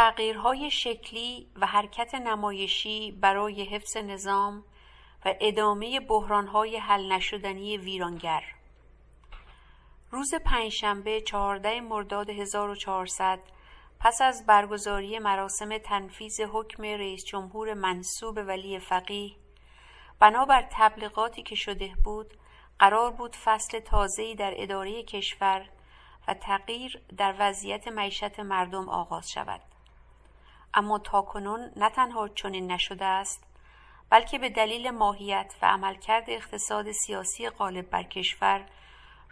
تغییرهای شکلی و حرکت نمایشی برای حفظ نظام و ادامه بحرانهای حل نشدنی ویرانگر. روز پنجشنبه چهارده مرداد 1400 پس از برگزاری مراسم تنفیذ حکم رئیس جمهور منصوب ولی فقیه بنابر تبلیغاتی که شده بود قرار بود فصل تازه‌ای در اداره کشور و تغییر در وضعیت معیشت مردم آغاز شود. اما تاکنون نه تنها چنین نشده است بلکه به دلیل ماهیت و عملکرد اقتصاد سیاسی غالب بر کشور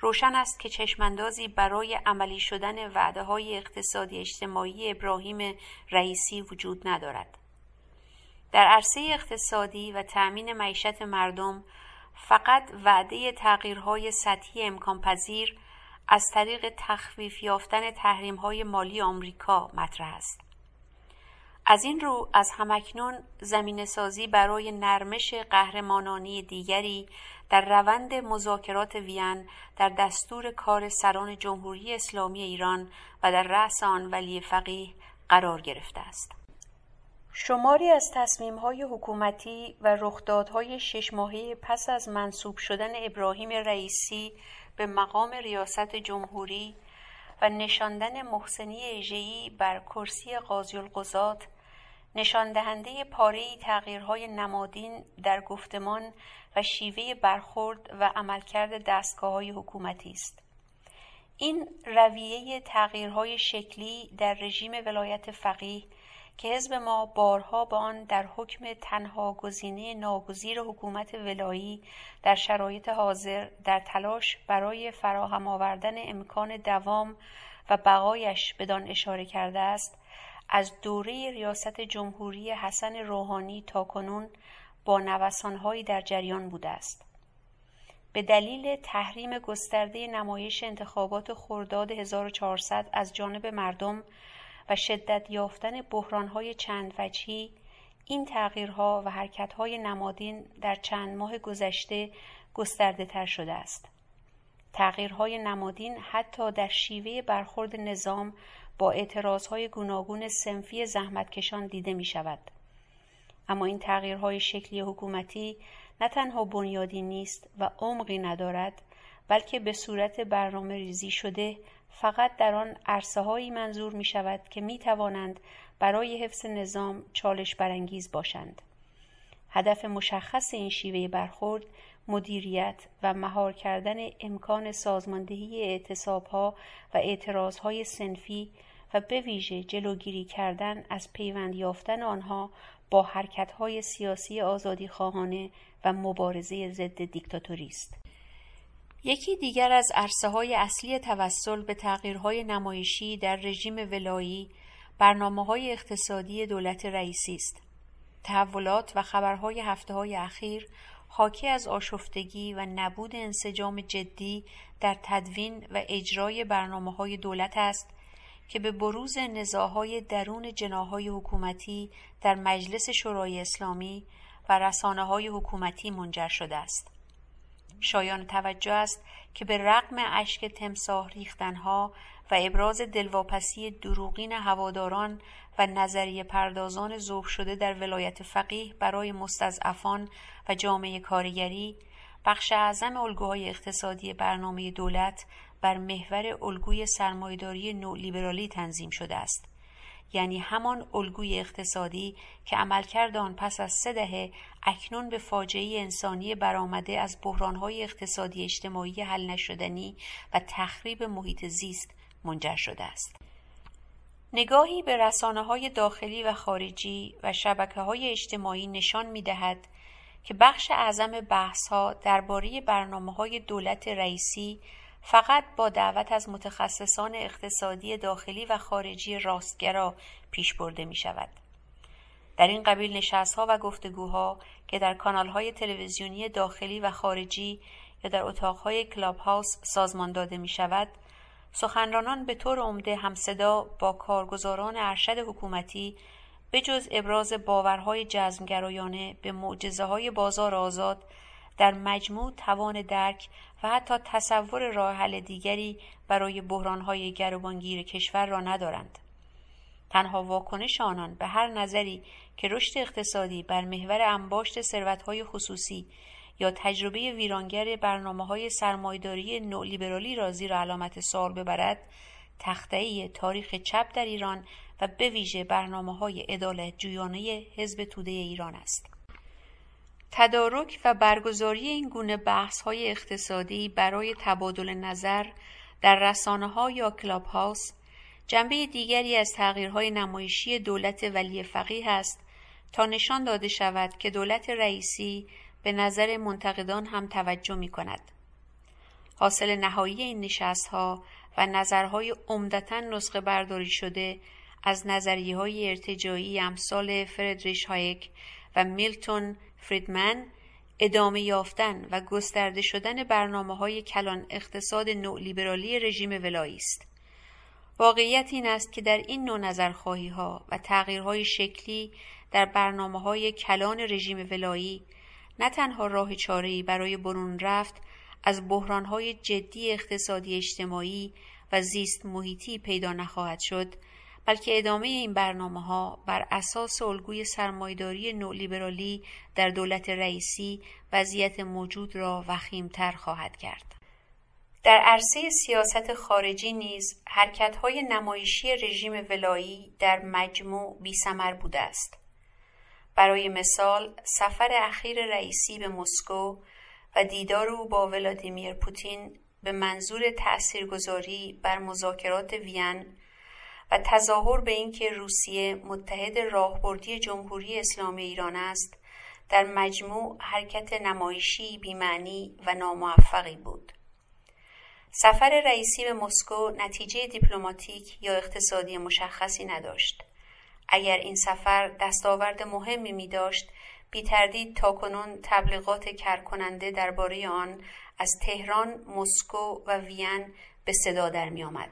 روشن است که چشماندازی برای عملی شدن وعده های اقتصادی اجتماعی ابراهیم رئیسی وجود ندارد. در عرصه اقتصادی و تأمین معیشت مردم فقط وعده تغییرهای سطحی امکان پذیر از طریق تخفیف یافتن تحریم های مالی آمریکا مطرح است. از این رو از همکنون زمین سازی برای نرمش قهرمانانی دیگری در روند مذاکرات وین در دستور کار سران جمهوری اسلامی ایران و در رأس آن ولی فقیه قرار گرفته است. شماری از تصمیم‌های حکومتی و رخدادهای شش ماهه پس از منصوب شدن ابراهیم رئیسی به مقام ریاست جمهوری و نشاندن محسنی اژه‌ای بر کرسی قاضی القضات نشان دهنده پاره تغییرهای نمادین در گفتمان و شیوه برخورد و عملکرد دستگاه های حکومتی است. این رویه تغییرهای شکلی در رژیم ولایت فقیه که حزب ما بارها با آن در حکم تنها گزینه ناگزیر حکومت ولایی در شرایط حاضر در تلاش برای فراهم آوردن امکان دوام و بقایش بدان اشاره کرده است از دوره ریاست جمهوری حسن روحانی تا کنون با نوسانهایی در جریان بوده است. به دلیل تحریم گسترده نمایش انتخابات خرداد 1400 از جانب مردم و شدت یافتن بحرانهای چند وجهی این تغییرها و حرکتهای نمادین در چند ماه گذشته گسترده تر شده است. تغییرهای نمادین حتی در شیوه برخورد نظام با اعتراضهای گوناگون سنفی زحمتکشان دیده می شود. اما این تغییرهای شکلی حکومتی نه تنها بنیادی نیست و عمقی ندارد بلکه به صورت برنامه ریزی شده فقط در آن عرصه هایی منظور می شود که می توانند برای حفظ نظام چالش برانگیز باشند. هدف مشخص این شیوه برخورد مدیریت و مهار کردن امکان سازماندهی اعتصابها و اعتراضهای سنفی و به ویژه جلوگیری کردن از پیوند یافتن آنها با حرکتهای سیاسی آزادی خواهانه و مبارزه ضد دیکتاتوری است. یکی دیگر از عرصه های اصلی توسل به تغییرهای نمایشی در رژیم ولایی برنامه های اقتصادی دولت رئیسی است. تحولات و خبرهای هفته های اخیر حاکی از آشفتگی و نبود انسجام جدی در تدوین و اجرای برنامه های دولت است که به بروز نزاهای درون جناهای حکومتی در مجلس شورای اسلامی و رسانه های حکومتی منجر شده است. شایان توجه است که به رغم اشک تمساه ریختنها و ابراز دلواپسی دروغین هواداران و نظریه پردازان ذوب شده در ولایت فقیه برای مستضعفان و جامعه کارگری بخش اعظم الگوهای اقتصادی برنامه دولت بر محور الگوی سرمایهداری نولیبرالی تنظیم شده است. یعنی همان الگوی اقتصادی که عملکرد آن پس از سه دهه اکنون به فاجعه انسانی برآمده از بحرانهای اقتصادی اجتماعی حل نشدنی و تخریب محیط زیست منجر شده است. نگاهی به رسانه های داخلی و خارجی و شبکه های اجتماعی نشان می دهد که بخش اعظم بحث ها درباره برنامه های دولت رئیسی فقط با دعوت از متخصصان اقتصادی داخلی و خارجی راستگرا پیش برده می شود. در این قبیل نشست ها و گفتگوها که در کانال های تلویزیونی داخلی و خارجی یا در اتاق های کلاب هاوس سازمان داده می شود، سخنرانان به طور عمده همصدا با کارگزاران ارشد حکومتی به جز ابراز باورهای جزمگرایانه به معجزه های بازار آزاد در مجموع توان درک و حتی تصور راه حل دیگری برای بحرانهای گروبانگیر کشور را ندارند. تنها واکنش آنان به هر نظری که رشد اقتصادی بر محور انباشت ثروتهای خصوصی یا تجربه ویرانگر برنامه های سرمایداری نولیبرالی را زیر علامت سال ببرد تختهی تاریخ چپ در ایران و به ویژه برنامه های ادالت جویانه حزب توده ایران است. تدارک و برگزاری این گونه بحث های اقتصادی برای تبادل نظر در رسانه ها یا کلاب هاوس جنبه دیگری از تغییرهای نمایشی دولت ولی فقیه است تا نشان داده شود که دولت رئیسی به نظر منتقدان هم توجه می کند. حاصل نهایی این نشست ها و نظرهای عمدتا نسخه برداری شده از نظریه های ارتجاعی امثال فردریش هایک و میلتون فریدمن ادامه یافتن و گسترده شدن برنامه های کلان اقتصاد نولیبرالی رژیم ولایی است. واقعیت این است که در این نوع نظرخواهی ها و تغییرهای شکلی در برنامه های کلان رژیم ولایی نه تنها راه چاره‌ای برای برون رفت از بحرانهای جدی اقتصادی اجتماعی و زیست محیطی پیدا نخواهد شد بلکه ادامه این برنامه ها بر اساس الگوی سرمایداری نولیبرالی در دولت رئیسی وضعیت موجود را وخیمتر خواهد کرد. در عرصه سیاست خارجی نیز حرکت‌های نمایشی رژیم ولایی در مجموع بیثمر بوده است. برای مثال سفر اخیر رئیسی به مسکو و دیدار او با ولادیمیر پوتین به منظور تأثیرگذاری بر مذاکرات وین و تظاهر به اینکه روسیه متحد راهبردی جمهوری اسلامی ایران است در مجموع حرکت نمایشی بیمعنی و ناموفقی بود سفر رئیسی به مسکو نتیجه دیپلماتیک یا اقتصادی مشخصی نداشت اگر این سفر دستاورد مهمی می داشت بی تردید تاکنون تبلیغات کرکننده درباره آن از تهران، مسکو و وین به صدا در می آمد.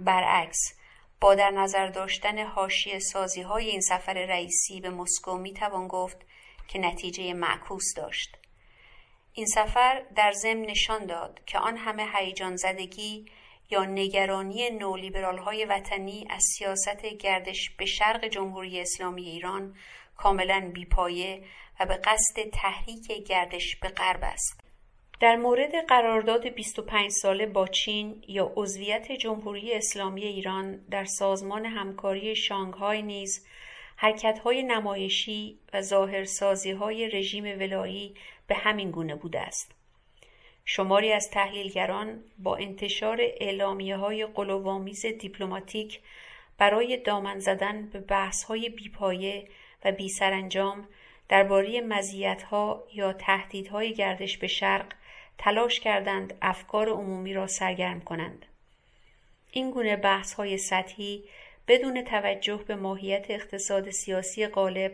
برعکس با در نظر داشتن حاشیه سازی های این سفر رئیسی به مسکو می توان گفت که نتیجه معکوس داشت. این سفر در ضمن نشان داد که آن همه هیجان زدگی یا نگرانی نولیبرال های وطنی از سیاست گردش به شرق جمهوری اسلامی ایران کاملا بیپایه و به قصد تحریک گردش به غرب است. در مورد قرارداد 25 ساله با چین یا عضویت جمهوری اسلامی ایران در سازمان همکاری شانگهای نیز حرکت‌های نمایشی و ظاهرسازی‌های رژیم ولایی به همین گونه بوده است. شماری از تحلیلگران با انتشار اعلامیه های دیپلماتیک برای دامن زدن به بحث های بیپایه و بی سرانجام درباره مزیت‌ها یا تهدیدهای گردش به شرق تلاش کردند افکار عمومی را سرگرم کنند. این گونه بحث های سطحی بدون توجه به ماهیت اقتصاد سیاسی غالب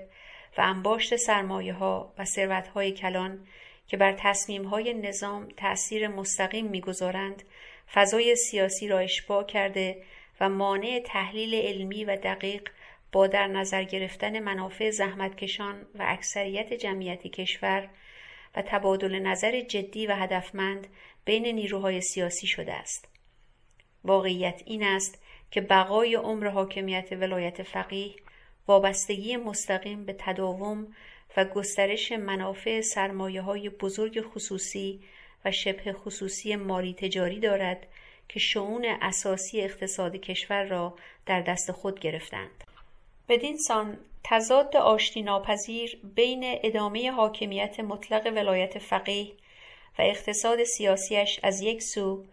و انباشت سرمایه ها و ثروت های کلان که بر تصمیم های نظام تأثیر مستقیم می‌گذارند فضای سیاسی را اشباع کرده و مانع تحلیل علمی و دقیق با در نظر گرفتن منافع زحمتکشان و اکثریت جمعیت کشور و تبادل نظر جدی و هدفمند بین نیروهای سیاسی شده است. واقعیت این است که بقای عمر حاکمیت ولایت فقیه وابستگی مستقیم به تداوم و گسترش منافع سرمایه های بزرگ خصوصی و شبه خصوصی مالی تجاری دارد که شعون اساسی اقتصاد کشور را در دست خود گرفتند. بدین سان تضاد آشتی ناپذیر بین ادامه حاکمیت مطلق ولایت فقیه و اقتصاد سیاسیش از یک سو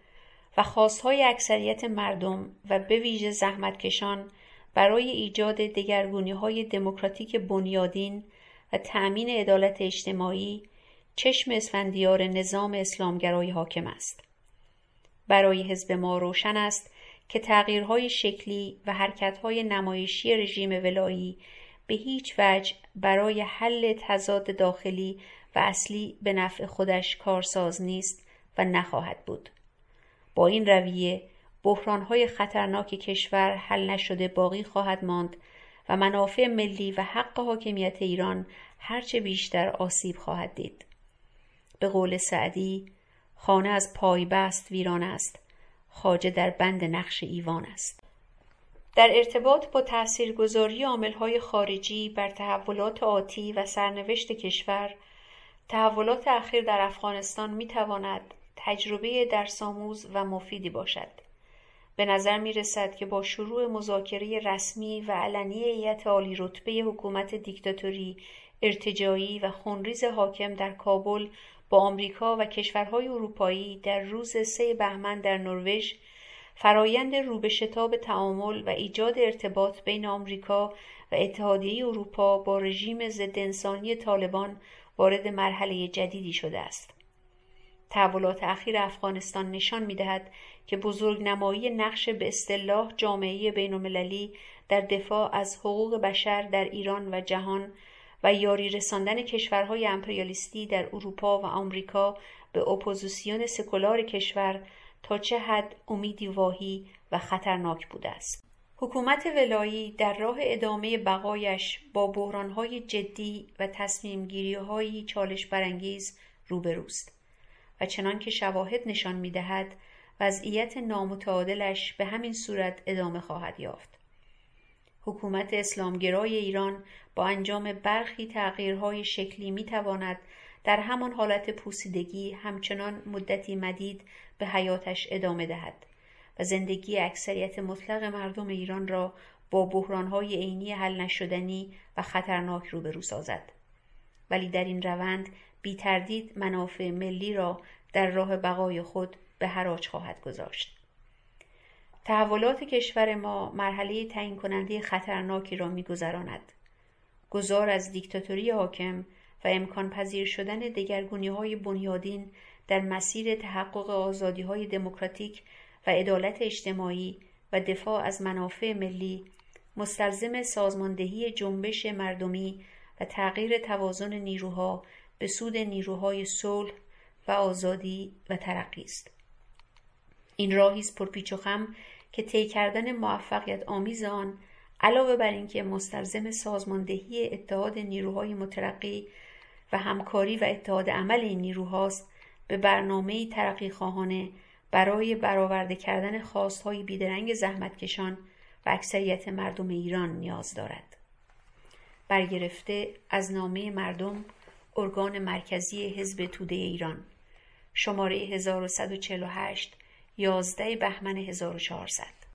و خواستهای اکثریت مردم و به ویژه زحمتکشان برای ایجاد دگرگونی های دموکراتیک بنیادین و تأمین عدالت اجتماعی چشم اسفندیار نظام اسلامگرای حاکم است. برای حزب ما روشن است که تغییرهای شکلی و حرکتهای نمایشی رژیم ولایی به هیچ وجه برای حل تضاد داخلی و اصلی به نفع خودش کارساز نیست و نخواهد بود. با این رویه بحرانهای خطرناک کشور حل نشده باقی خواهد ماند و منافع ملی و حق حاکمیت ایران هرچه بیشتر آسیب خواهد دید. به قول سعدی خانه از پای بست ویران است خاجه در بند نقش ایوان است. در ارتباط با تاثیرگذاری عاملهای خارجی بر تحولات آتی و سرنوشت کشور تحولات اخیر در افغانستان می تواند تجربه درسآموز و مفیدی باشد. به نظر می رسد که با شروع مذاکره رسمی و علنی هیئت عالی رتبه حکومت دیکتاتوری ارتجایی و خونریز حاکم در کابل با آمریکا و کشورهای اروپایی در روز سه بهمن در نروژ فرایند رو به شتاب تعامل و ایجاد ارتباط بین آمریکا و اتحادیه اروپا با رژیم ضد انسانی طالبان وارد مرحله جدیدی شده است. تحولات اخیر افغانستان نشان می‌دهد که بزرگنمایی نقش به اصطلاح جامعه بینالمللی در دفاع از حقوق بشر در ایران و جهان و یاری رساندن کشورهای امپریالیستی در اروپا و آمریکا به اپوزیسیون سکولار کشور تا چه حد امیدی واهی و خطرناک بوده است. حکومت ولایی در راه ادامه بقایش با بحرانهای جدی و تصمیمگیریهایی چالش برانگیز روبروست و چنان که شواهد نشان می‌دهد وضعیت نامتعادلش به همین صورت ادامه خواهد یافت. حکومت اسلامگرای ایران با انجام برخی تغییرهای شکلی می تواند در همان حالت پوسیدگی همچنان مدتی مدید به حیاتش ادامه دهد و زندگی اکثریت مطلق مردم ایران را با بحرانهای عینی حل نشدنی و خطرناک روبرو سازد. ولی در این روند بی تردید منافع ملی را در راه بقای خود به حراج خواهد گذاشت. تحولات کشور ما مرحله تعیین کننده خطرناکی را میگذراند. گذار از دیکتاتوری حاکم و امکان پذیر شدن دگرگونی های بنیادین در مسیر تحقق آزادی های دموکراتیک و عدالت اجتماعی و دفاع از منافع ملی مستلزم سازماندهی جنبش مردمی و تغییر توازن نیروها به سود نیروهای صلح و آزادی و ترقی است. این راهی است پرپیچ و خم که طی کردن موفقیت آمیز آن علاوه بر اینکه مستلزم سازماندهی اتحاد نیروهای مترقی و همکاری و اتحاد عمل این نیروهاست به برنامه ترقی خواهانه برای برآورده کردن خواستهای بیدرنگ زحمتکشان و اکثریت مردم ایران نیاز دارد. برگرفته از نامه مردم ارگان مرکزی حزب توده ایران شماره 1148 11 بهمن 1400